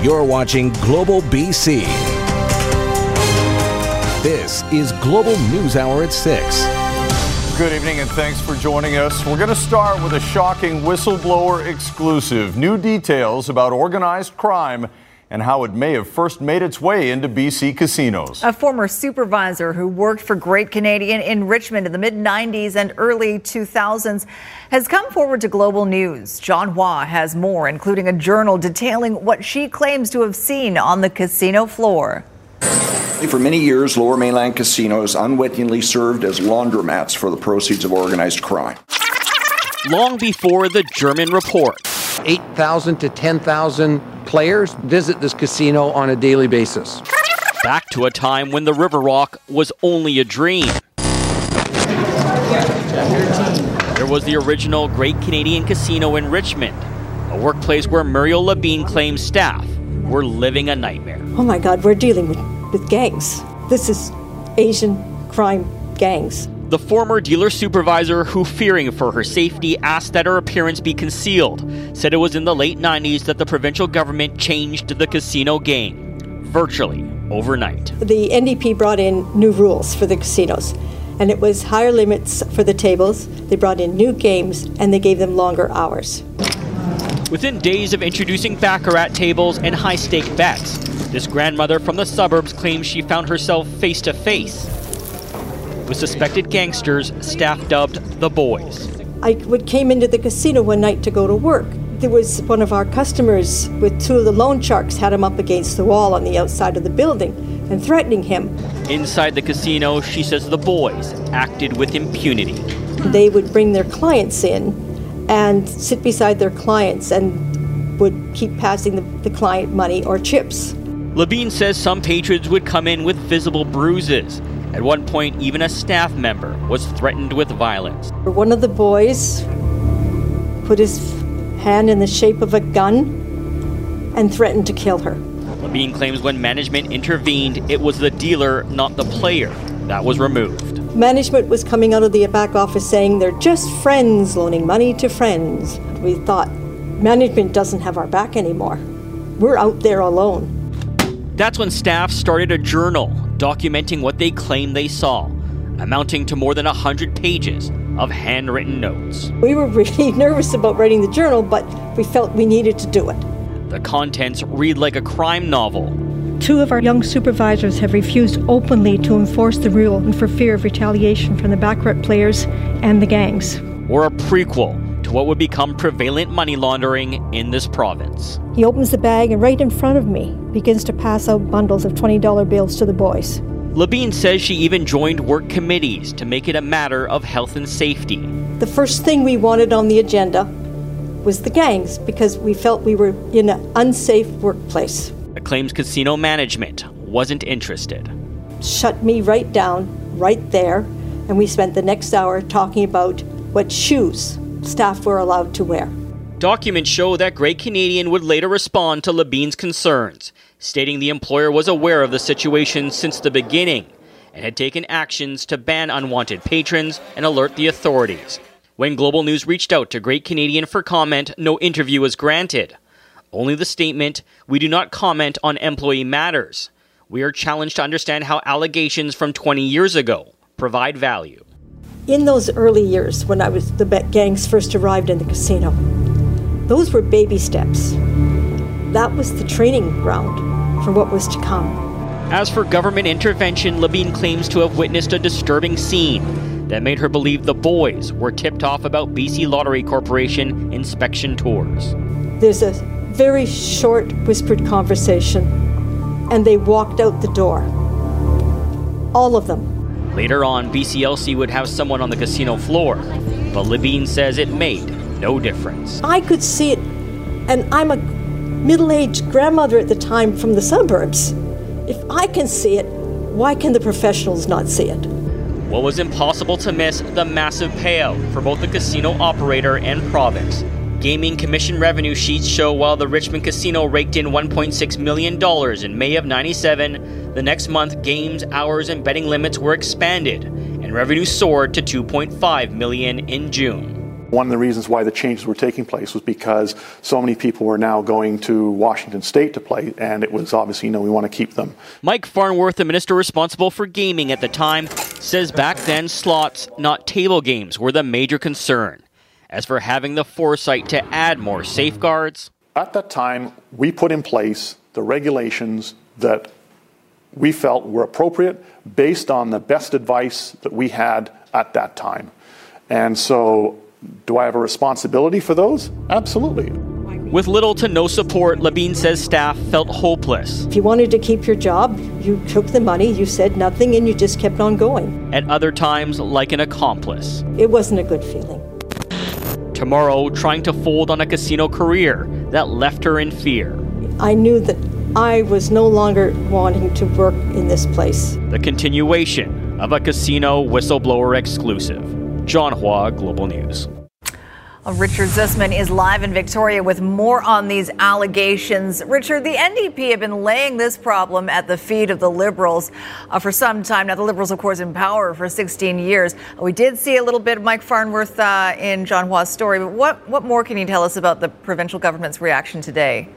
You're watching Global BC. This is Global News Hour at 6. Good evening and thanks for joining us. We're going to start with a shocking whistleblower exclusive. New details about organized crime and how it may have first made its way into BC casinos. A former supervisor who worked for Great Canadian in Richmond in the mid 90s and early 2000s has come forward to Global News. John Hua has more, including a journal detailing what she claims to have seen on the casino floor. For many years, Lower Mainland casinos unwittingly served as laundromats for the proceeds of organized crime. Long before the German report, 8,000 to 10,000 players visit this casino on a daily basis. Back to a time when the River Rock was only a dream. There was the original Great Canadian Casino in Richmond, a workplace where Muriel Labine claims staff were living a nightmare. Oh my God, we're dealing with, with gangs. This is Asian crime gangs. The former dealer supervisor, who fearing for her safety asked that her appearance be concealed, said it was in the late 90s that the provincial government changed the casino game, virtually overnight. The NDP brought in new rules for the casinos, and it was higher limits for the tables. They brought in new games, and they gave them longer hours. Within days of introducing Baccarat tables and high stake bets, this grandmother from the suburbs claims she found herself face to face with suspected gangsters staff dubbed the Boys. I came into the casino one night to go to work. There was one of our customers with two of the loan sharks had him up against the wall on the outside of the building and threatening him. Inside the casino, she says the boys acted with impunity. They would bring their clients in and sit beside their clients and would keep passing the, the client money or chips. Labine says some patrons would come in with visible bruises at one point, even a staff member was threatened with violence. One of the boys put his hand in the shape of a gun and threatened to kill her. Labine claims when management intervened, it was the dealer, not the player, that was removed. Management was coming out of the back office saying they're just friends loaning money to friends. We thought, management doesn't have our back anymore. We're out there alone. That's when staff started a journal documenting what they claim they saw, amounting to more than 100 pages of handwritten notes. We were really nervous about writing the journal, but we felt we needed to do it. The contents read like a crime novel. Two of our young supervisors have refused openly to enforce the rule and for fear of retaliation from the baccarat players and the gangs. Or a prequel to what would become prevalent money laundering in this province. He opens the bag and right in front of me begins to pass out bundles of $20 bills to the boys. Labine says she even joined work committees to make it a matter of health and safety. The first thing we wanted on the agenda was the gangs because we felt we were in an unsafe workplace. It claims casino management wasn't interested. Shut me right down, right there, and we spent the next hour talking about what shoes staff were allowed to wear. Documents show that Great Canadian would later respond to Labine's concerns, stating the employer was aware of the situation since the beginning and had taken actions to ban unwanted patrons and alert the authorities. When Global News reached out to Great Canadian for comment, no interview was granted. Only the statement, We do not comment on employee matters. We are challenged to understand how allegations from 20 years ago provide value. In those early years, when I was the gangs first arrived in the casino, those were baby steps. That was the training ground for what was to come. As for government intervention, Labine claims to have witnessed a disturbing scene that made her believe the boys were tipped off about BC Lottery Corporation inspection tours. There's a very short whispered conversation, and they walked out the door. All of them. Later on, BCLC would have someone on the casino floor, but Labine says it made no difference. I could see it, and I'm a middle aged grandmother at the time from the suburbs. If I can see it, why can the professionals not see it? What was impossible to miss the massive payout for both the casino operator and province. Gaming commission revenue sheets show while the Richmond casino raked in $1.6 million in May of 97, the next month games, hours, and betting limits were expanded, and revenue soared to 2.5 million in June. One of the reasons why the changes were taking place was because so many people were now going to Washington State to play, and it was obviously, you know, we want to keep them. Mike Farnworth, the minister responsible for gaming at the time, says back then slots, not table games, were the major concern. As for having the foresight to add more safeguards, at that time, we put in place the regulations that we felt were appropriate based on the best advice that we had at that time. And so do I have a responsibility for those? Absolutely. With little to no support, Labine says staff felt hopeless. If you wanted to keep your job, you took the money, you said nothing, and you just kept on going. At other times, like an accomplice. It wasn't a good feeling. Tomorrow, trying to fold on a casino career that left her in fear. I knew that I was no longer wanting to work in this place. The continuation of a casino whistleblower exclusive. John Hua, Global News. Richard Zussman is live in Victoria with more on these allegations. Richard, the NDP have been laying this problem at the feet of the Liberals uh, for some time now. The Liberals, of course, in power for 16 years. We did see a little bit of Mike Farnworth uh, in John Hua's story, but what, what more can you tell us about the provincial government's reaction today?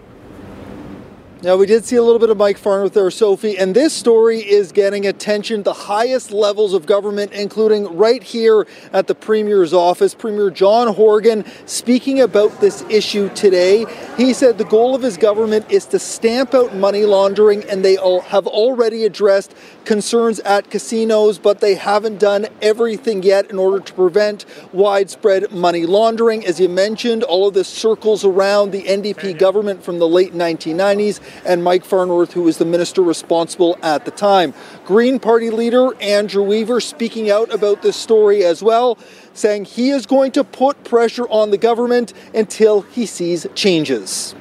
Now, we did see a little bit of Mike Farnworth there, Sophie, and this story is getting attention, the highest levels of government, including right here at the Premier's office. Premier John Horgan speaking about this issue today. He said the goal of his government is to stamp out money laundering, and they all have already addressed concerns at casinos, but they haven't done everything yet in order to prevent widespread money laundering. As you mentioned, all of this circles around the NDP government from the late 1990s and Mike Farnworth, who was the minister responsible at the time. Green Party leader Andrew Weaver speaking out about this story as well, saying he is going to put pressure on the government until he sees changes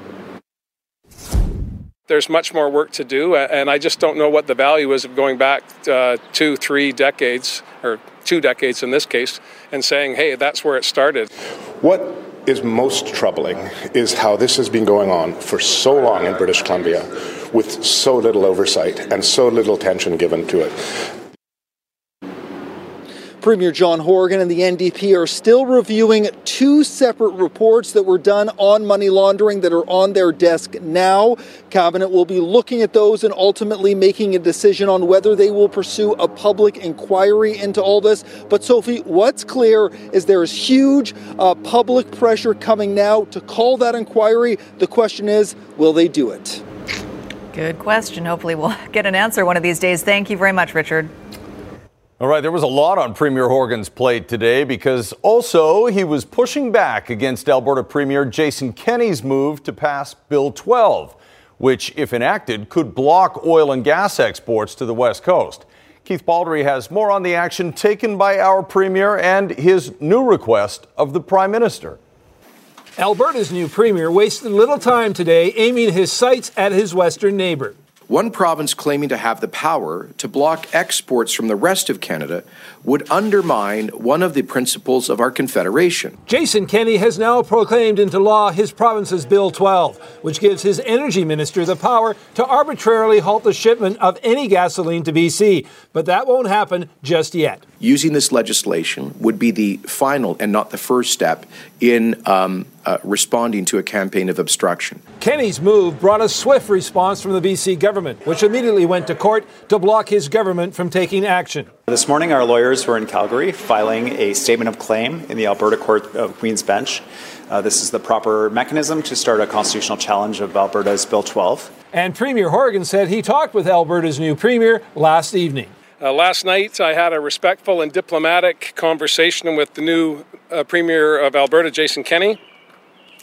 there's much more work to do, and I just don't know what the value is of going back uh, two, three decades, or two decades in this case, and saying, hey, that's where it started. What is most troubling is how this has been going on for so long in British Columbia with so little oversight and so little attention given to it. Premier John Horgan and the NDP are still reviewing two separate reports that were done on money laundering that are on their desk now. Cabinet will be looking at those and ultimately making a decision on whether they will pursue a public inquiry into all this. But, Sophie, what's clear is there is huge uh, public pressure coming now to call that inquiry. The question is, will they do it? Good question. Hopefully, we'll get an answer one of these days. Thank you very much, Richard. All right, there was a lot on Premier Horgan's plate today because also he was pushing back against Alberta Premier Jason Kenney's move to pass Bill 12, which, if enacted, could block oil and gas exports to the West Coast. Keith Baldrey has more on the action taken by our Premier and his new request of the Prime Minister. Alberta's new Premier wasted little time today aiming his sights at his Western neighbor. One province claiming to have the power to block exports from the rest of Canada would undermine one of the principles of our Confederation. Jason Kenney has now proclaimed into law his province's Bill 12, which gives his energy minister the power to arbitrarily halt the shipment of any gasoline to BC. But that won't happen just yet. Using this legislation would be the final and not the first step in um, uh, responding to a campaign of obstruction. Kenney's move brought a swift response from the BC government, which immediately went to court to block his government from taking action. This morning, our lawyers were in Calgary filing a statement of claim in the Alberta Court of Queen's Bench. Uh, this is the proper mechanism to start a constitutional challenge of Alberta's Bill 12. And Premier Horgan said he talked with Alberta's new Premier last evening. Uh, last night, I had a respectful and diplomatic conversation with the new uh, Premier of Alberta, Jason Kenney.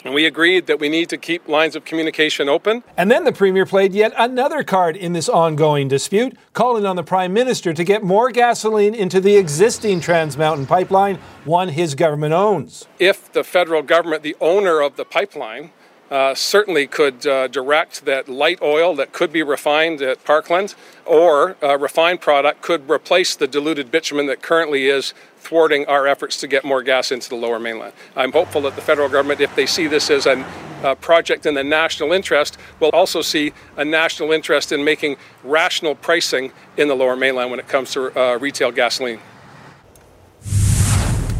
And we agreed that we need to keep lines of communication open. And then the Premier played yet another card in this ongoing dispute, calling on the Prime Minister to get more gasoline into the existing Trans Mountain pipeline, one his government owns. If the federal government, the owner of the pipeline, uh, certainly could uh, direct that light oil that could be refined at Parkland or uh, refined product could replace the diluted bitumen that currently is thwarting our efforts to get more gas into the lower mainland. I'm hopeful that the federal government, if they see this as a uh, project in the national interest, will also see a national interest in making rational pricing in the lower mainland when it comes to uh, retail gasoline.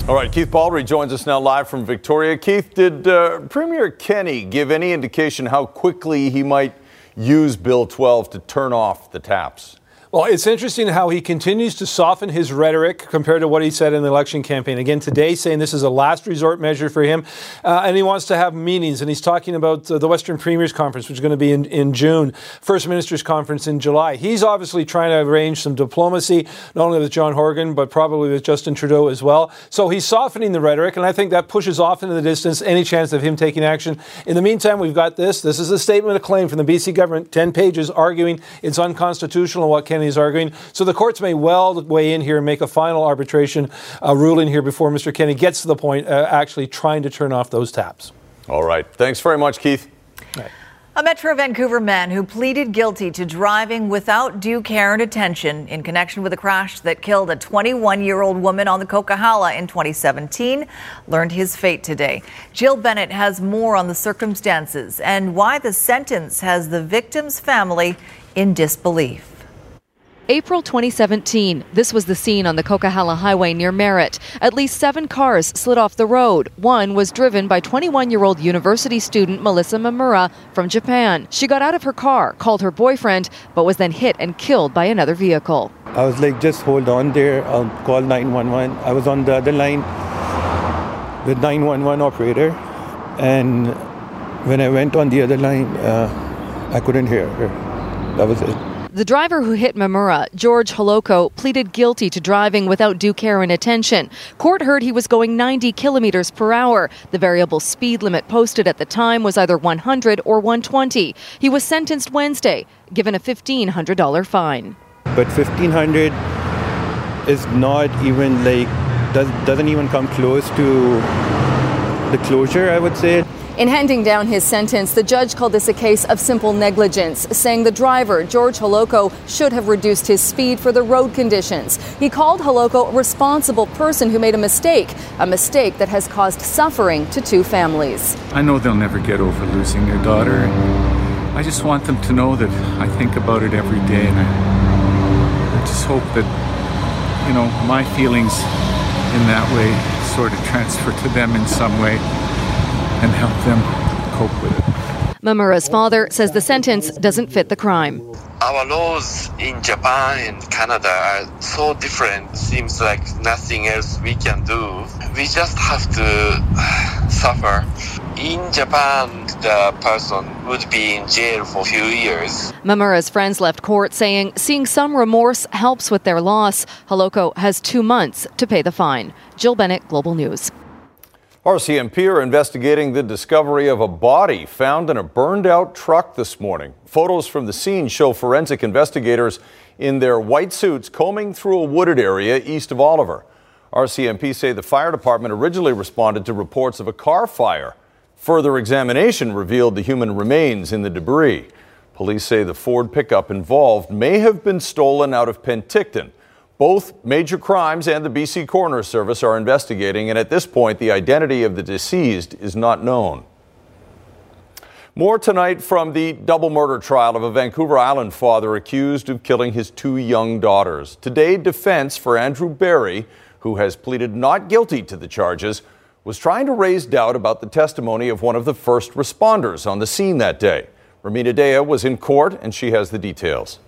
All right, Keith Baldrey joins us now live from Victoria. Keith, did uh, Premier Kenney give any indication how quickly he might use Bill 12 to turn off the taps? Well, it's interesting how he continues to soften his rhetoric compared to what he said in the election campaign. Again, today, saying this is a last resort measure for him, uh, and he wants to have meetings. And he's talking about uh, the Western Premiers Conference, which is going to be in, in June, First Ministers Conference in July. He's obviously trying to arrange some diplomacy, not only with John Horgan, but probably with Justin Trudeau as well. So he's softening the rhetoric, and I think that pushes off into the distance any chance of him taking action. In the meantime, we've got this. This is a statement of claim from the BC government, 10 pages, arguing it's unconstitutional what Kenney is arguing. So the courts may well weigh in here and make a final arbitration uh, ruling here before Mr. Kennedy gets to the point uh, actually trying to turn off those taps. All right. Thanks very much, Keith. A Metro Vancouver man who pleaded guilty to driving without due care and attention in connection with a crash that killed a 21 year old woman on the Coquihalla in 2017 learned his fate today. Jill Bennett has more on the circumstances and why the sentence has the victim's family in disbelief. April 2017. This was the scene on the Coquihalla Highway near Merritt. At least seven cars slid off the road. One was driven by 21 year old university student Melissa Mamura from Japan. She got out of her car, called her boyfriend, but was then hit and killed by another vehicle. I was like, just hold on there. I'll call 911. I was on the other line with 911 operator. And when I went on the other line, uh, I couldn't hear her. That was it. The driver who hit Mamura, George Holoko, pleaded guilty to driving without due care and attention. Court heard he was going 90 kilometers per hour. The variable speed limit posted at the time was either 100 or 120. He was sentenced Wednesday, given a $1,500 fine. But 1500 is not even like, does, doesn't even come close to the closure, I would say. In handing down his sentence, the judge called this a case of simple negligence, saying the driver, George Holoko, should have reduced his speed for the road conditions. He called Holoko a responsible person who made a mistake, a mistake that has caused suffering to two families. I know they'll never get over losing their daughter. I just want them to know that I think about it every day, and I, I just hope that, you know, my feelings in that way sort of transfer to them in some way and help them cope with it. Mamura's father says the sentence doesn't fit the crime. Our laws in Japan and Canada are so different. Seems like nothing else we can do. We just have to suffer. In Japan, the person would be in jail for a few years. Mamura's friends left court saying seeing some remorse helps with their loss. Holoko has two months to pay the fine. Jill Bennett, Global News. RCMP are investigating the discovery of a body found in a burned out truck this morning. Photos from the scene show forensic investigators in their white suits combing through a wooded area east of Oliver. RCMP say the fire department originally responded to reports of a car fire. Further examination revealed the human remains in the debris. Police say the Ford pickup involved may have been stolen out of Penticton. Both major crimes and the BC Coroner Service are investigating, and at this point, the identity of the deceased is not known. More tonight from the double murder trial of a Vancouver Island father accused of killing his two young daughters. Today, defense for Andrew Berry, who has pleaded not guilty to the charges, was trying to raise doubt about the testimony of one of the first responders on the scene that day. Rumina Daya was in court, and she has the details.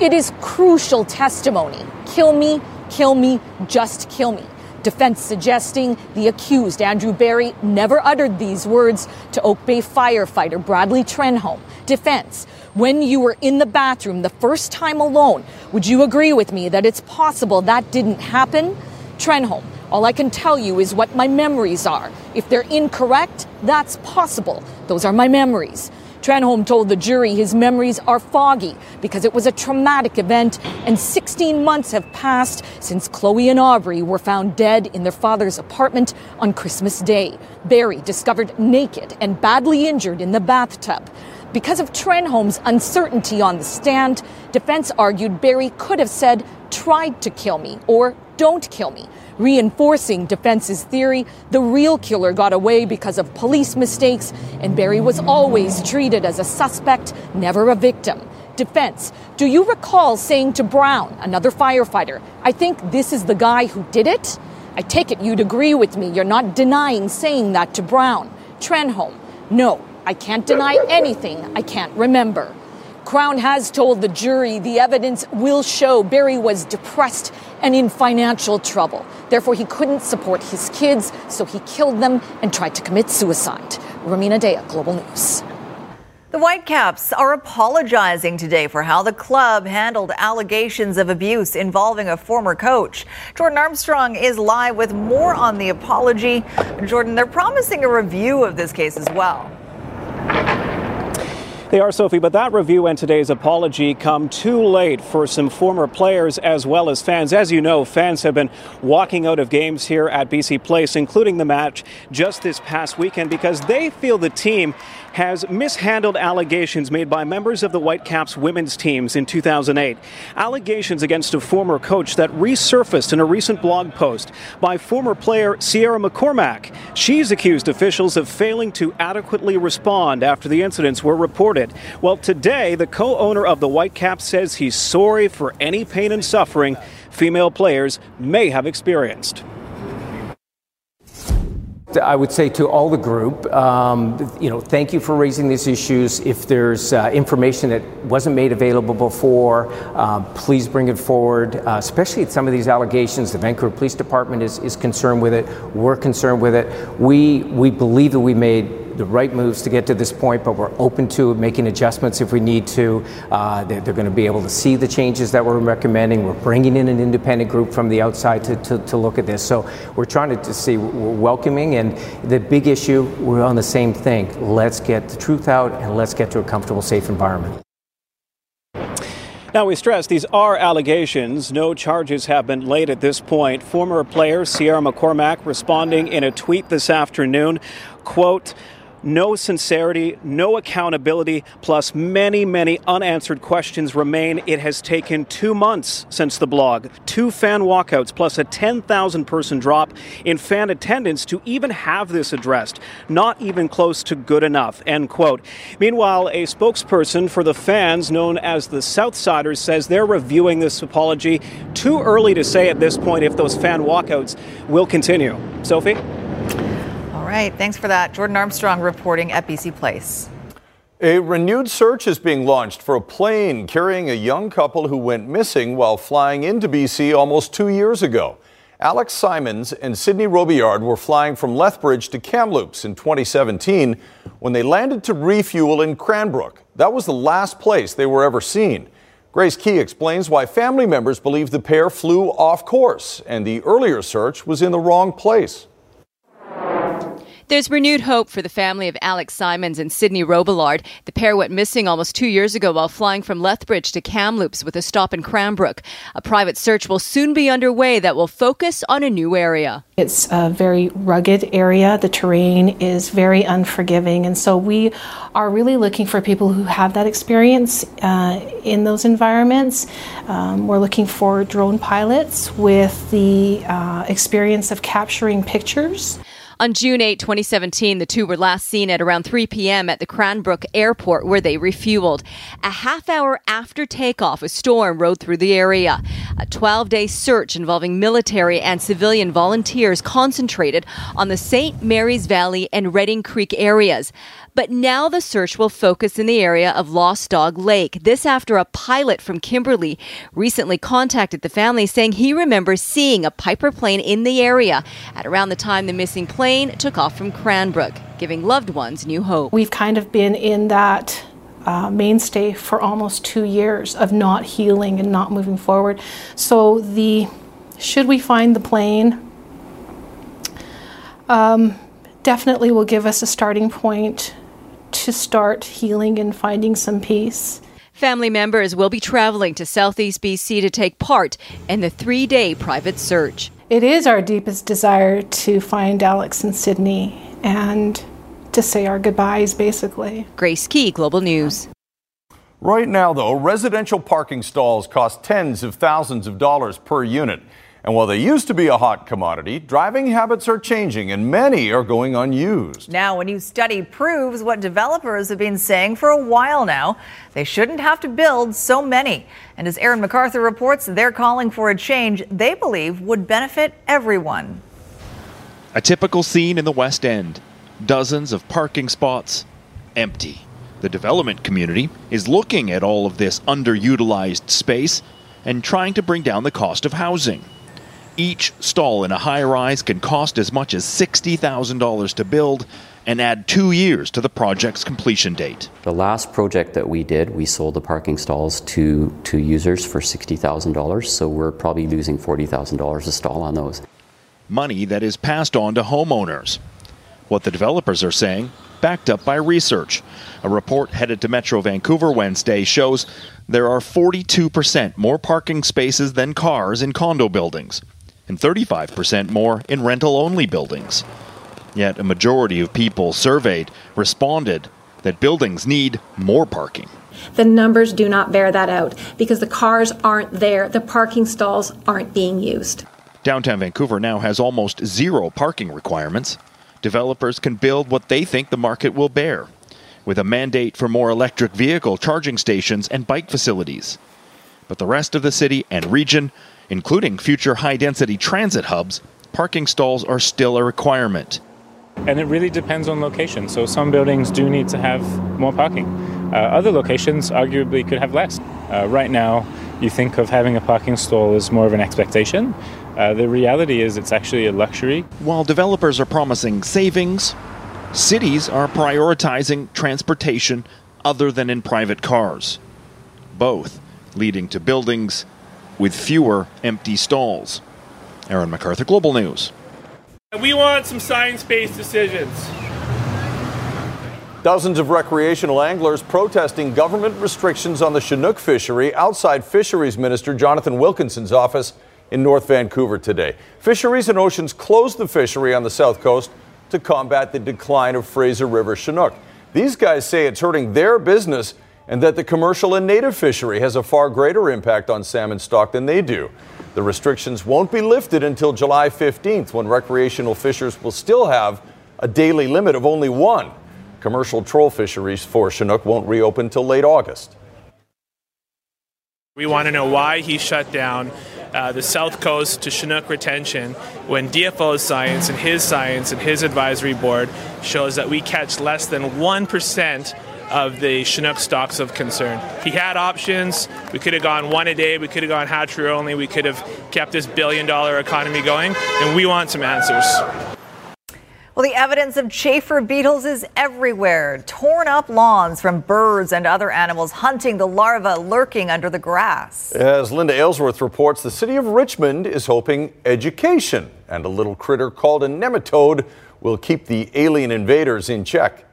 It is crucial testimony. Kill me, kill me, just kill me. Defense suggesting the accused, Andrew Berry, never uttered these words to Oak Bay firefighter Bradley Trenholm. Defense, when you were in the bathroom the first time alone, would you agree with me that it's possible that didn't happen? Trenholm, all I can tell you is what my memories are. If they're incorrect, that's possible. Those are my memories. Trenholm told the jury his memories are foggy because it was a traumatic event and 16 months have passed since Chloe and Aubrey were found dead in their father's apartment on Christmas Day. Berry discovered naked and badly injured in the bathtub. Because of Trenholm's uncertainty on the stand, defense argued Berry could have said, tried to kill me or don't kill me reinforcing defense's theory the real killer got away because of police mistakes and Berry was always treated as a suspect, never a victim. Defense, do you recall saying to Brown, another firefighter, I think this is the guy who did it? I take it you'd agree with me. You're not denying saying that to Brown. Trenholm, no, I can't deny anything I can't remember. Crown has told the jury the evidence will show Berry was depressed and in financial trouble. Therefore, he couldn't support his kids, so he killed them and tried to commit suicide. Rumina Daya, Global News. The Whitecaps are apologizing today for how the club handled allegations of abuse involving a former coach. Jordan Armstrong is live with more on the apology. Jordan, they're promising a review of this case as well. They are, Sophie, but that review and today's apology come too late for some former players as well as fans. As you know, fans have been walking out of games here at BC Place, including the match just this past weekend, because they feel the team has mishandled allegations made by members of the Whitecaps women's teams in 2008. Allegations against a former coach that resurfaced in a recent blog post by former player Ciara McCormack. She's accused officials of failing to adequately respond after the incidents were reported. Well, today, the co owner of the Whitecaps says he's sorry for any pain and suffering female players may have experienced. I would say to all the group, um, you know, thank you for raising these issues. If there's uh, information that wasn't made available before, uh, please bring it forward. Uh, especially some of these allegations, the Vancouver Police Department is, is concerned with it. We're concerned with it. We we believe that we made the right moves to get to this point, but we're open to making adjustments if we need to. Uh, they're, they're going to be able to see the changes that we're recommending. We're bringing in an independent group from the outside to, to, to look at this. So we're trying to, to see, we're welcoming. And the big issue, we're on the same thing. Let's get the truth out and let's get to a comfortable, safe environment. Now, we stress these are allegations. No charges have been laid at this point. Former player Ciara McCormack responding in a tweet this afternoon, quote, no sincerity, no accountability, plus many, many unanswered questions remain. It has taken two months since the blog, two fan walkouts, plus a 10,000 person drop in fan attendance to even have this addressed. Not even close to good enough. End quote. Meanwhile, a spokesperson for the fans, known as the Southsiders, says they're reviewing this apology. Too early to say at this point if those fan walkouts will continue. Sophie? Right. Thanks for that. Jordan Armstrong reporting at BC Place. A renewed search is being launched for a plane carrying a young couple who went missing while flying into BC almost two years ago. Alex Simons and Sydney Robillard were flying from Lethbridge to Kamloops in 2017 when they landed to refuel in Cranbrook. That was the last place they were ever seen. Grace Ke explains why family members believe the pair flew off course and the earlier search was in the wrong place. There's renewed hope for the family of Alex Simons and Sydney Robillard. The pair went missing almost two years ago while flying from Lethbridge to Kamloops with a stop in Cranbrook. A private search will soon be underway that will focus on a new area. It's a very rugged area. The terrain is very unforgiving. And so we are really looking for people who have that experience uh, in those environments. Um, we're looking for drone pilots with the uh, experience of capturing pictures. On June 8, 2017, the two were last seen at around 3 p.m. at the Cranbrook Airport where they refueled. A half hour after takeoff, a storm rode through the area. A 12 day search involving military and civilian volunteers concentrated on the St. Mary's Valley and Redding Creek areas. But now the search will focus in the area of Lost Dog Lake. This after a pilot from Kimberley recently contacted the family saying he remembers seeing a Piper plane in the area at around the time the missing plane took off from Cranbrook, giving loved ones new hope. We've kind of been in that uh, mainstay for almost two years of not healing and not moving forward. So the should we find the plane? Um, definitely will give us a starting point to start healing and finding some peace. Family members will be traveling to Southeast BC to take part in the three day private search. It is our deepest desire to find Alex and Sydney and to say our goodbyes, basically. Grace Ke, Global News. Right now, though, residential parking stalls cost tens of thousands of dollars per unit. And while they used to be a hot commodity, driving habits are changing and many are going unused. Now, a new study proves what developers have been saying for a while now. They shouldn't have to build so many. And as Aaron McArthur reports, they're calling for a change they believe would benefit everyone. A typical scene in the West End dozens of parking spots empty. The development community is looking at all of this underutilized space and trying to bring down the cost of housing. Each stall in a high rise can cost as much as $60,000 to build and add two years to the project's completion date. The last project that we did, we sold the parking stalls to, to users for $60,000, so we're probably losing $40,000 a stall on those. Money that is passed on to homeowners. What the developers are saying, backed up by research. A report headed to Metro Vancouver Wednesday shows there are 42% more parking spaces than cars in condo buildings, and 35% more in rental only buildings. Yet a majority of people surveyed responded that buildings need more parking. The numbers do not bear that out because the cars aren't there, the parking stalls aren't being used. Downtown Vancouver now has almost zero parking requirements. Developers can build what they think the market will bear, with a mandate for more electric vehicle charging stations and bike facilities. But the rest of the city and region, including future high density transit hubs, parking stalls are still a requirement. And it really depends on location. So some buildings do need to have more parking. Uh, other locations arguably could have less. Uh, right now, you think of having a parking stall as more of an expectation. Uh, the reality is it's actually a luxury. While developers are promising savings, cities are prioritizing transportation other than in private cars. Both leading to buildings with fewer empty stalls. Aaron McArthur, Global News. We want some science based decisions. Dozens of recreational anglers protesting government restrictions on the Chinook fishery outside Fisheries Minister Jonathan Wilkinson's office in North Vancouver today. Fisheries and Oceans closed the fishery on the south coast to combat the decline of Fraser River Chinook. These guys say it's hurting their business and that the commercial and native fishery has a far greater impact on salmon stock than they do. The restrictions won't be lifted until July 15th when recreational fishers will still have a daily limit of only one. Commercial troll fisheries for Chinook won't reopen till late August. We want to know why he shut down uh, the South Coast to Chinook retention when DFO's science and his science and his advisory board shows that we catch less than 1% of the Chinook stocks of concern. He had options. We could have gone one a day. We could have gone hatchery only. We could have kept this billion dollar economy going. And we want some answers. Well, the evidence of chafer beetles is everywhere. Torn up lawns from birds and other animals hunting the larvae lurking under the grass. As Linda Aylesworth reports, the city of Richmond is hoping education and a little critter called a nematode will keep the alien invaders in check.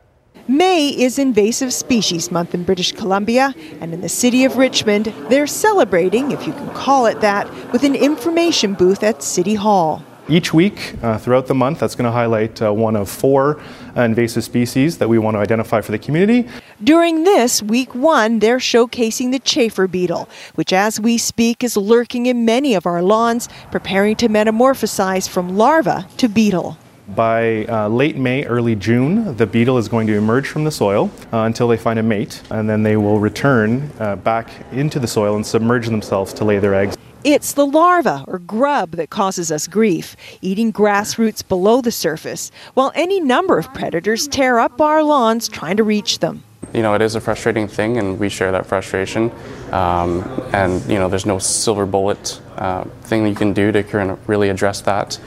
May is Invasive Species Month in British Columbia, and in the city of Richmond, they're celebrating, if you can call it that, with an information booth at City Hall. Each week uh, throughout the month, that's going to highlight uh, one of four uh, invasive species that we want to identify for the community. During this, week one, they're showcasing the chafer beetle, which as we speak is lurking in many of our lawns, preparing to metamorphosize from larva to beetle. By uh, late May, early June, the beetle is going to emerge from the soil uh, until they find a mate, and then they will return uh, back into the soil and submerge themselves to lay their eggs. It's the larva or grub that causes us grief, eating grass roots below the surface, while any number of predators tear up our lawns trying to reach them. You know, it is a frustrating thing, and we share that frustration. Um, and, you know, there's no silver bullet uh, thing that you can do to kind of really address that.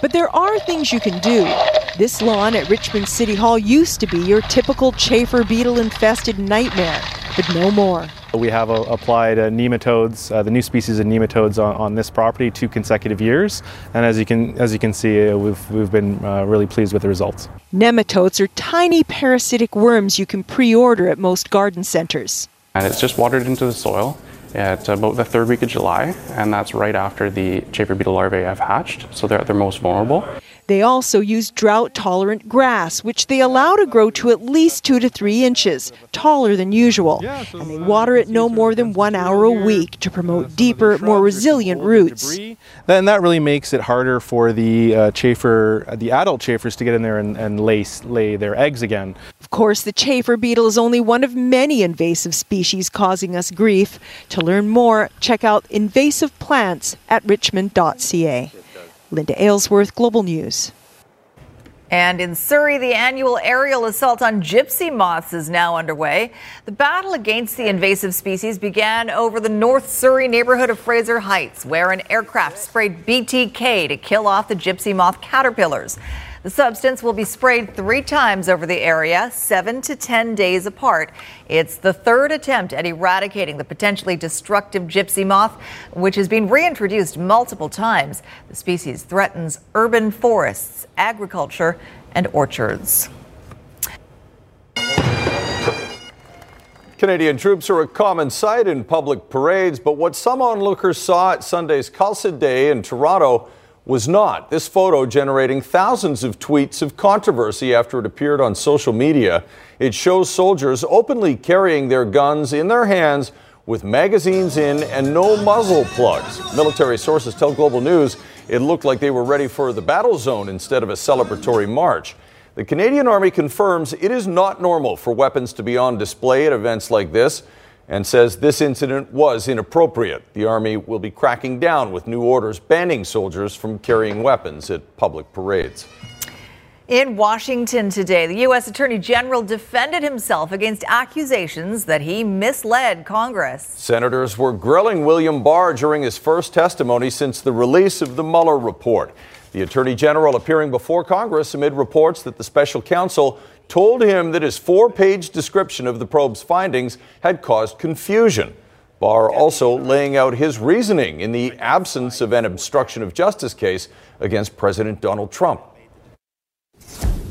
But there are things you can do. This lawn at Richmond City Hall used to be your typical chafer beetle infested nightmare, but no more. We have uh, applied uh, nematodes, uh, the new species of nematodes, on, on, this property two consecutive years, and as you can as you can see, uh, we've we've been uh, really pleased with the results. Nematodes are tiny parasitic worms you can pre-order at most garden centers. And it's just watered into the soil at about the third week of July, and that's right after the chafer beetle larvae have hatched, so they're at their most vulnerable. They also use drought tolerant grass, which they allow to grow to at least two to three inches, taller than usual. And they water it no more than one hour a week to promote deeper, more resilient roots. Then that really makes it harder for the uh, chafer, uh, the adult chafers, to get in there and, and lay, lay their eggs again. Of course, the chafer beetle is only one of many invasive species causing us grief. To learn more, check out invasive plants at richmond.ca. Linda Aylesworth, Global News. And in Surrey, the annual aerial assault on gypsy moths is now underway. The battle against the invasive species began over the North Surrey neighborhood of Fraser Heights, where an aircraft sprayed BTK to kill off the gypsy moth caterpillars. The substance will be sprayed three times over the area, seven to 10 days apart. It's the third attempt at eradicating the potentially destructive gypsy moth, which has been reintroduced multiple times. The species threatens urban forests, agriculture, and orchards. Canadian troops are a common sight in public parades, but what some onlookers saw at Sunday's Khalsa Day in Toronto was not. This photo generating thousands of tweets of controversy after it appeared on social media. It shows soldiers openly carrying their guns in their hands with magazines in and no muzzle plugs. Military sources tell Global News it looked like they were ready for the battle zone instead of a celebratory march. The Canadian Army confirms it is not normal for weapons to be on display at events like this and says this incident was inappropriate. The Army will be cracking down with new orders banning soldiers from carrying weapons at public parades. In Washington today, the U.S. Attorney General defended himself against accusations that he misled Congress. Senators were grilling William Barr during his first testimony since the release of the Mueller report. The Attorney General appearing before Congress amid reports that the special counsel told him that his four page description of the probe's findings had caused confusion. Barr also laying out his reasoning in the absence of an obstruction of justice case against President Donald Trump.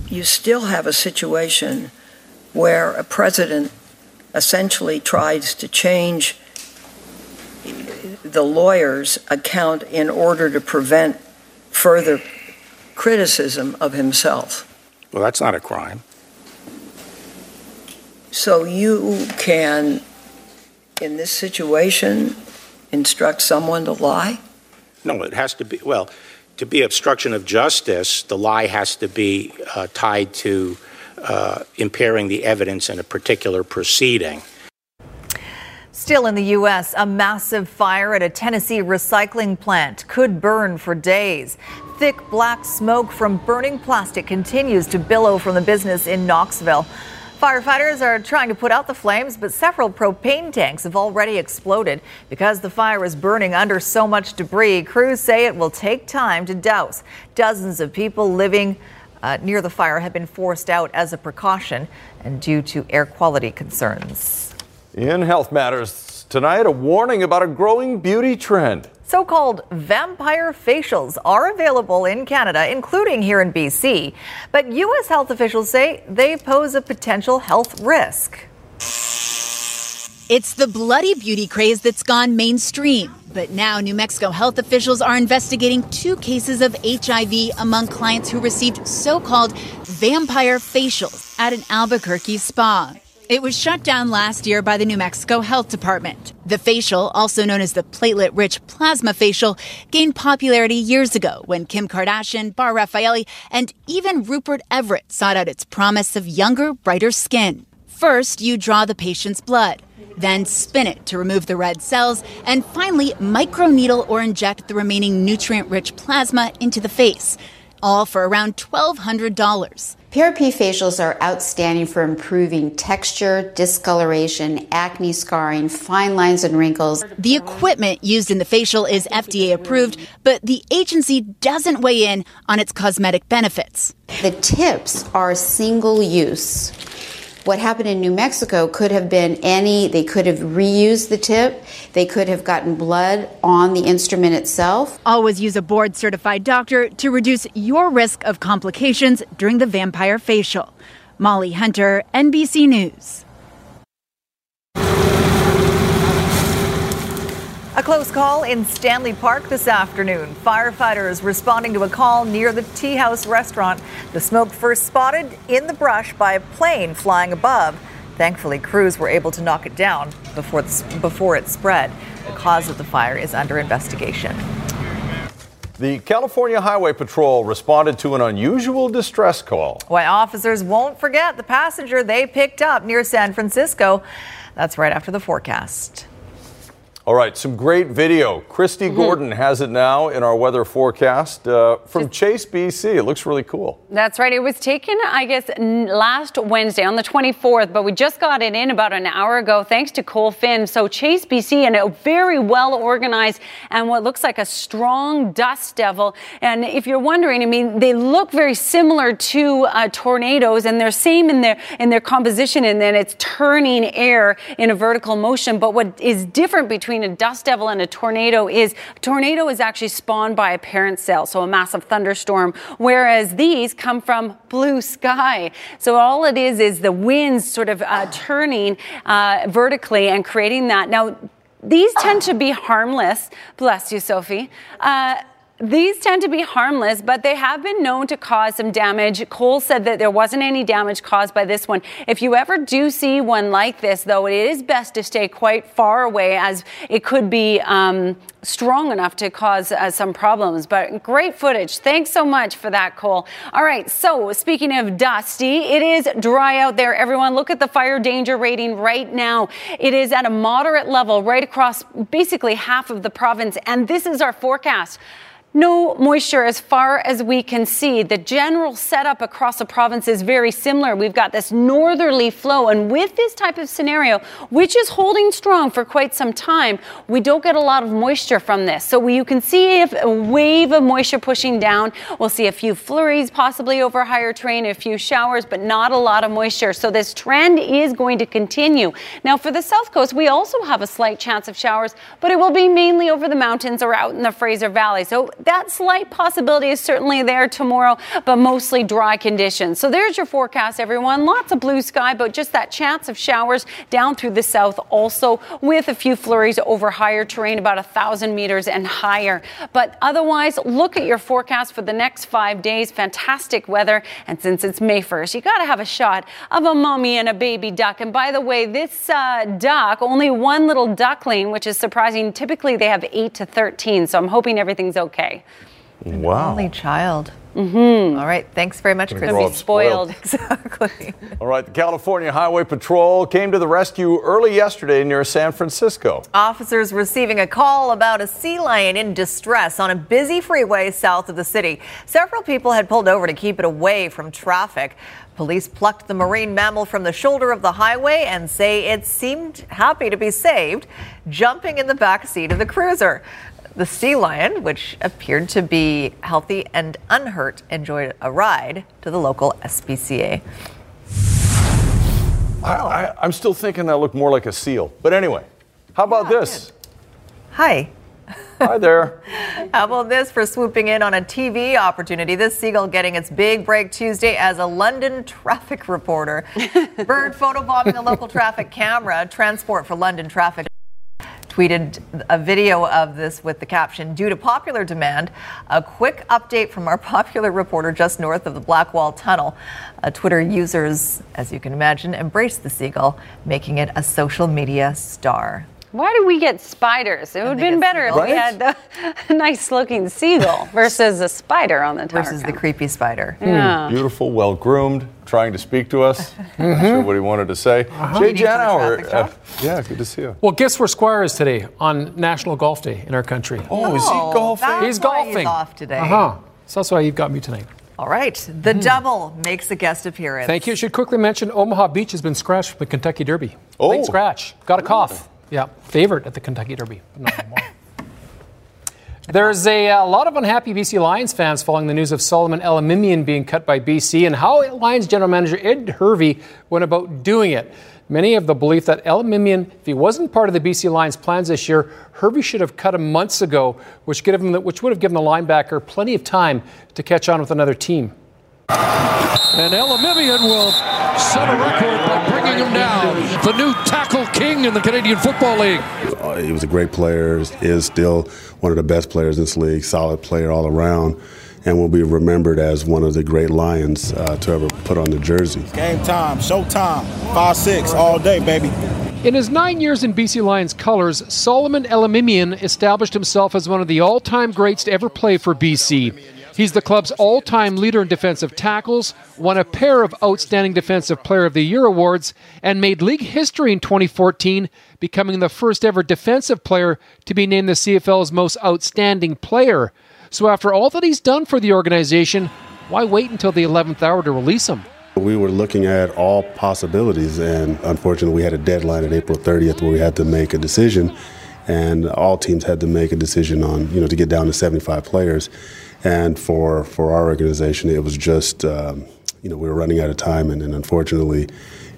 You still have a situation where a president essentially tries to change the lawyer's account in order to prevent further criticism of himself. Well, that's not a crime. So you can, in this situation, instruct someone to lie? No, it has to be, well, to be obstruction of justice, the lie has to be uh, tied to uh, impairing the evidence in a particular proceeding. Still in the U.S., a massive fire at a Tennessee recycling plant could burn for days. Thick black smoke from burning plastic continues to billow from the business in Knoxville. Firefighters are trying to put out the flames, but several propane tanks have already exploded. Because the fire is burning under so much debris, crews say it will take time to douse. Dozens of people living uh, near the fire have been forced out as a precaution and due to air quality concerns. In Health Matters tonight, a warning about a growing beauty trend. So called vampire facials are available in Canada, including here in BC. But U.S. health officials say they pose a potential health risk. It's the bloody beauty craze that's gone mainstream. But now New Mexico health officials are investigating two cases of HIV among clients who received so called vampire facials at an Albuquerque spa. It was shut down last year by the New Mexico Health Department. The facial, also known as the platelet rich plasma facial, gained popularity years ago when Kim Kardashian, Bar Refaeli, and even Rupert Everett sought out its promise of younger, brighter skin. First, you draw the patient's blood, then spin it to remove the red cells, and finally, microneedle or inject the remaining nutrient rich plasma into the face, all for around $1,200. PRP facials are outstanding for improving texture, discoloration, acne scarring, fine lines and wrinkles. The equipment used in the facial is FDA approved, but the agency doesn't weigh in on its cosmetic benefits. The tips are single use. What happened in New Mexico could have been any, they could have reused the tip, they could have gotten blood on the instrument itself. Always use a board certified doctor to reduce your risk of complications during the vampire facial. Molly Hunter, NBC News. A close call in Stanley Park this afternoon. Firefighters responding to a call near the Tea House restaurant. The smoke first spotted in the brush by a plane flying above. Thankfully, crews were able to knock it down before, the, before it spread. The cause of the fire is under investigation. The California Highway Patrol responded to an unusual distress call. Why officers won't forget the passenger they picked up near San Francisco. That's right after the forecast. All right, some great video. Kristi Mm-hmm. Gordon has it now in our weather forecast uh, from Chase, BC. It looks really cool. That's right. It was taken, I guess, n- last Wednesday on the 24th, but we just got it in about an hour ago thanks to Cole Finn. So Chase, BC, and a very well organized and what looks like a strong dust devil. And if you're wondering, I mean, they look very similar to uh, tornadoes, and they're same in their in their composition, and then it's turning air in a vertical motion. But what is different between a dust devil and a tornado is tornado is actually spawned by a parent cell, so a massive thunderstorm, whereas these come from blue sky. So all it is is the winds sort of uh, turning uh, vertically and creating that. Now, these tend to be harmless. Bless you, Sophie. Uh, these tend to be harmless, but they have been known to cause some damage. Cole said that there wasn't any damage caused by this one. If you ever do see one like this, though, it is best to stay quite far away as it could be um, strong enough to cause uh, some problems. But great footage. Thanks so much for that, Cole. All right, so speaking of dusty, it is dry out there, everyone. Look at the fire danger rating right now. It is at a moderate level right across basically half of the province, and this is our forecast. No moisture as far as we can see. The general setup across the province is very similar. We've got this northerly flow, and with this type of scenario, which is holding strong for quite some time, we don't get a lot of moisture from this. So you can see if a wave of moisture pushing down. We'll see a few flurries possibly over higher terrain, a few showers, but not a lot of moisture. So this trend is going to continue. Now, for the south coast, we also have a slight chance of showers, but it will be mainly over the mountains or out in the Fraser Valley. So that slight possibility is certainly there tomorrow, but mostly dry conditions. So there's your forecast, everyone. Lots of blue sky, but just that chance of showers down through the south also with a few flurries over higher terrain, about a thousand meters and higher. But otherwise, look at your forecast for the next five days. Fantastic weather. And since it's May 1st, you got to have a shot of a mommy and a baby duck. And by the way, this uh, duck, only one little duckling, which is surprising. Typically, they have eight to 13. So I'm hoping everything's okay. Wow. Only child. Mm-hmm. All right. Thanks very much, Gonna Chris. grow up spoiled. Exactly. All right, the California Highway Patrol came to the rescue early yesterday near San Francisco. Officers receiving a call about a sea lion in distress on a busy freeway south of the city. Several people had pulled over to keep it away from traffic. Police plucked the marine mammal from the shoulder of the highway and say it seemed happy to be saved, jumping in the back seat of the cruiser. The sea lion, which appeared to be healthy and unhurt, enjoyed a ride to the local SPCA. I, I, I'm still thinking that looked more like a seal. But anyway, how about this? Hi. Hi there. How about this for swooping in on a TV opportunity? This seagull getting its big break Tuesday as a London traffic reporter. Bird photobombing a local traffic camera. Transport for London Traffic tweeted a video of this with the caption Due to popular demand, a quick update from our popular reporter just north of the Blackwall Tunnel. Uh, Twitter users, as you can imagine, embraced the seagull, making it a social media star. Why do we get spiders? It would have been better if we seagull. had the nice looking seagull versus a spider on the tower. Versus the creepy spider. Yeah. Beautiful, well groomed, trying to speak to us. Not sure what he wanted to say. Jay Janower, uh, yeah, good to see you. Well, guess where Squire is today on National Golf Day in our country? Oh, is he golfing? that's He's why golfing. He's off today. Uh huh. So that's why you've got me tonight. All right. The double makes a guest appearance. Thank you. Should quickly mention Omaha Beach has been scratched from the Kentucky Derby. Oh. Late scratch. Got a cough. Yeah, favorite at the Kentucky Derby. But not anymore. There's a, uh, lot of unhappy BC Lions fans following the news of Solomon Elimimian being cut by BC and how Lions general manager Ed Hervey went about doing it. Many have the belief that Elimimian, if he wasn't part of the BC Lions plans this year, Hervey should have cut him months ago, which, give him the, which would have given the linebacker plenty of time to catch on with another team. And Elimimian will set a record by bringing him down. The new tackle king in the Canadian Football League. Uh, he was a great player, is still one of the best players in this league, solid player all around, and will be remembered as one of the great Lions uh, to ever put on the jersey. Game time, show time, 5 6 all day, baby. In his nine years in BC Lions colors, Solomon Elimimian established himself as one of the all time greats to ever play for BC. He's the club's all time leader in defensive tackles, won a pair of Outstanding Defensive Player of the Year awards, and made league history in 2014, becoming the first ever defensive player to be named the CFL's most outstanding player. So, after all that he's done for the organization, why wait until the 11th hour to release him? We were looking at all possibilities, and unfortunately, we had a deadline at April 30th where we had to make a decision, and all teams had to make a decision on, you know, to get down to 75 players. And for, for our organization, it was just, um, you know, we were running out of time, and, and unfortunately,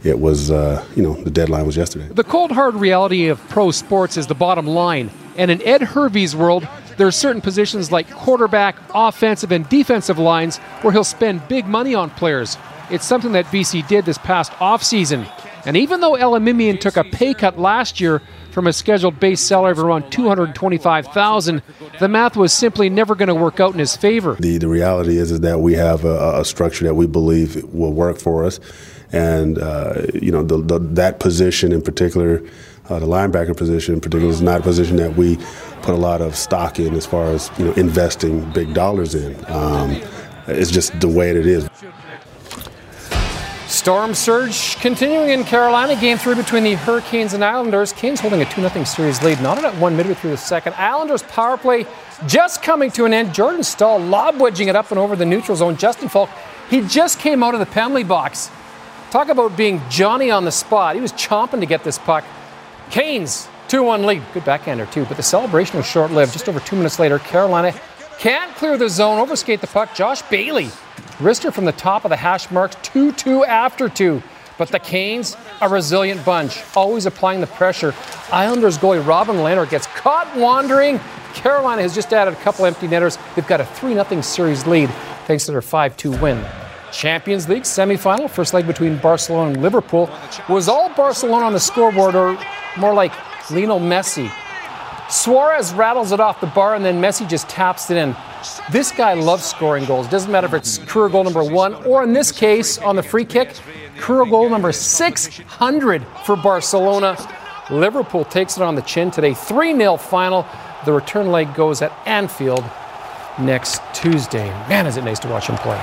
it was, uh, you know, the deadline was yesterday. The cold hard reality of pro sports is the bottom line. And in Ed Hervey's world, there are certain positions like quarterback, offensive, and defensive lines where he'll spend big money on players. It's something that BC did this past offseason. And even though Elimimian took a pay cut last year from a scheduled base salary of around 225000 the math was simply never going to work out in his favor. The, the reality is, is that we have a, a structure that we believe will work for us. And, uh, you know, the, the, that position in particular, uh, the linebacker position in particular, is not a position that we put a lot of stock in as far as, you know, investing big dollars in. Um, it's just the way it is. Storm surge continuing in Carolina. Game three between the Hurricanes and Islanders. Kings holding a 2 0 series lead. Not at one midway through the second. Islanders power play just coming to an end. Jordan Staal lob wedging it up and over the neutral zone. Justin Faulk, he just came out of the penalty box. Talk about being Johnny on the spot. He was chomping to get this puck. Canes, 2 1 lead. Good backhander, too. But the celebration was short lived. Just over two minutes later, Carolina can't clear the zone, overskate the puck. Josh Bailey Wrister from the top of the hash marks, 2 2 after 2. But the Canes, a resilient bunch, always applying the pressure. Islanders goalie Robin Lehner gets caught wandering. Carolina has just added a couple empty netters. They've got a 3 0 series lead thanks to their 5 2 win. Champions League semifinal, first leg between Barcelona and Liverpool. Was all Barcelona on the scoreboard, or more like Lionel Messi? Suarez rattles it off the bar, and then Messi just taps it in. This guy loves scoring goals. Doesn't matter if it's career goal number one, or in this case, on the free kick, career goal number 600 for Barcelona. Liverpool takes it on the chin today. 3 0 final. The return leg goes at Anfield next Tuesday. Man, is it nice to watch him play.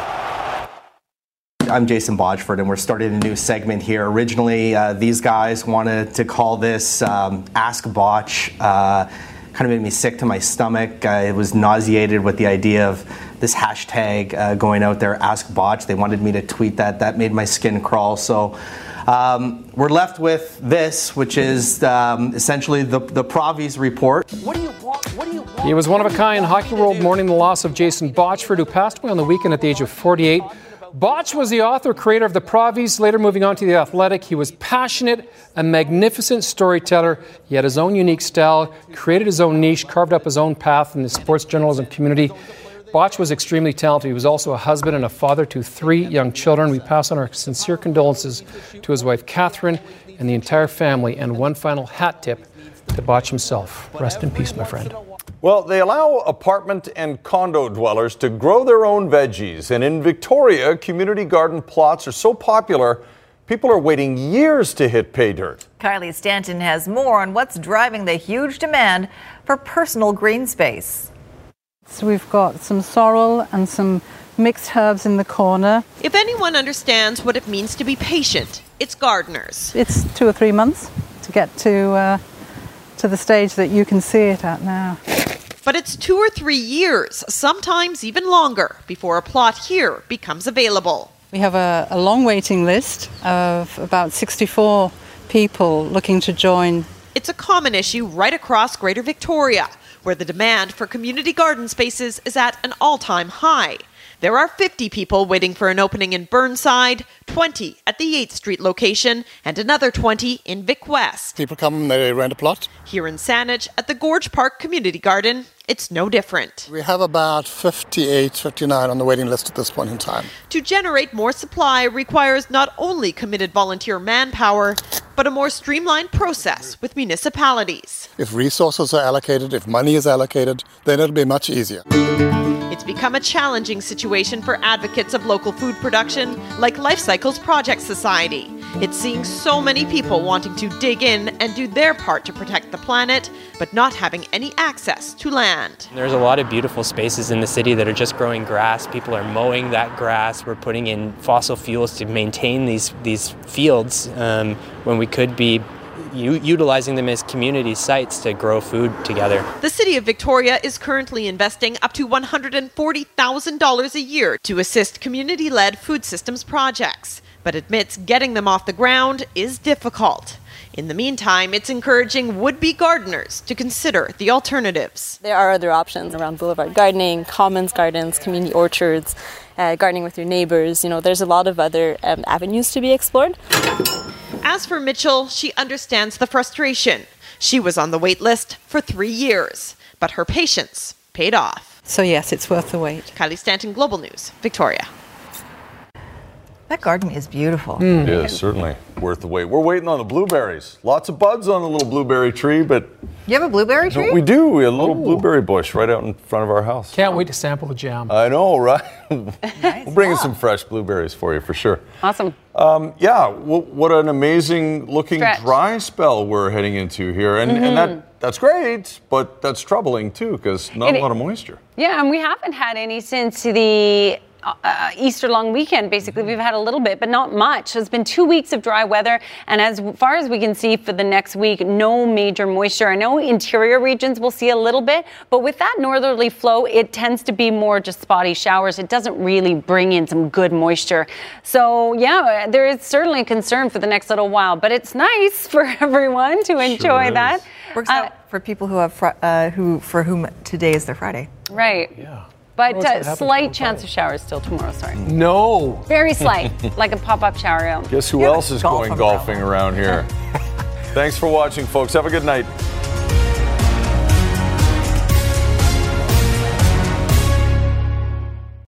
I'm Jason Botchford, and we're starting a new segment here. Originally, uh, these guys wanted to call this um, Ask Botch. Uh, kind of made me sick to my stomach. I was nauseated with the idea of this hashtag uh, going out there, Ask Botch. They wanted me to tweet that. That made my skin crawl. So um, we're left with this, which is um, essentially the, the Provies report. What do you want? What do you want? He was one of a kind hockey world mourning the loss of Jason Botchford, who passed away on the weekend at the age of 48. Botch was the author, creator of the Provies, later moving on to The Athletic. He was passionate, a magnificent storyteller. He had his own unique style, created his own niche, carved up his own path in the sports journalism community. Botch was extremely talented. He was also a husband and a father to three young children. We pass on our sincere condolences to his wife, Catherine, and the entire family. And one final hat tip to Botch himself. Rest in peace, my friend. Well, they allow apartment and condo dwellers to grow their own veggies. And in Victoria, community garden plots are so popular, people are waiting years to hit pay dirt. Kylie Stanton has more on what's driving the huge demand for personal green space. So we've got some sorrel and some mixed herbs in the corner. If anyone understands what it means to be patient, it's gardeners. It's two or three months to get to uh, to the stage that you can see it at now. But it's two or three years, sometimes even longer, before a plot here becomes available. We have a, a long waiting list of about 64 people looking to join. It's a common issue right across Greater Victoria, where the demand for community garden spaces is at an all time high. There are 50 people waiting for an opening in Burnside, 20 at the 8th Street location, and another 20 in Vic West. People come, and they rent a plot. Here in Saanich at the Gorge Park Community Garden, it's no different. We have about 58, 59 on the waiting list at this point in time. To generate more supply requires not only committed volunteer manpower, but a more streamlined process with municipalities. If resources are allocated, if money is allocated, then it'll be much easier. It's become a challenging situation for advocates of local food production like Life Cycles Project Society. It's seeing so many people wanting to dig in and do their part to protect the planet, but not having any access to land. There's a lot of beautiful spaces in the city that are just growing grass. People are mowing that grass. We're putting in fossil fuels to maintain these these fields um, when we could be utilizing them as community sites to grow food together. The city of Victoria is currently investing up to $140,000 a year to assist community led food systems projects, but admits getting them off the ground is difficult. In the meantime, it's encouraging would be gardeners to consider the alternatives. There are other options around boulevard gardening, commons gardens, community orchards, uh, gardening with your neighbors. You know, there's a lot of other um, avenues to be explored. As for Mitchell, she understands the frustration. She was on the wait list for three years, but her patience paid off. So, yes, it's worth the wait. Kylie Stanton, Global News, Victoria. That garden is beautiful. Hmm. It is certainly worth the wait. We're waiting on the blueberries. Lots of buds on the little blueberry tree, but You have a blueberry tree? we do. We have a little blueberry bush right out in front of our house. Can't wait to sample the jam. I know, right? we'll bring in some fresh blueberries for you for sure. Awesome. Um, yeah, w- what an amazing looking Stretch. dry spell we're heading into here, and, and Mhm. that that's great, but that's troubling too because not It- a lot of moisture. Yeah, and we haven't had any since the uh, uh, Easter long weekend. Basically, we've had a little bit, but not much. It's been two weeks of dry weather, and as far as we can see for the next week, no major moisture. I know interior regions will see a little bit, but with that northerly flow, it tends to be more just spotty showers. It doesn't really bring in some good moisture. So yeah, there is certainly a concern for the next little while, but it's nice for everyone to enjoy that. Works out for people who have fr- uh, who for whom today is their Friday. Right. Yeah. But What's uh, slight chance of showers still tomorrow. Sorry. No. Very slight, like a pop-up shower. Guess who else is going golfing around here? Thanks for watching, folks. Have a good night.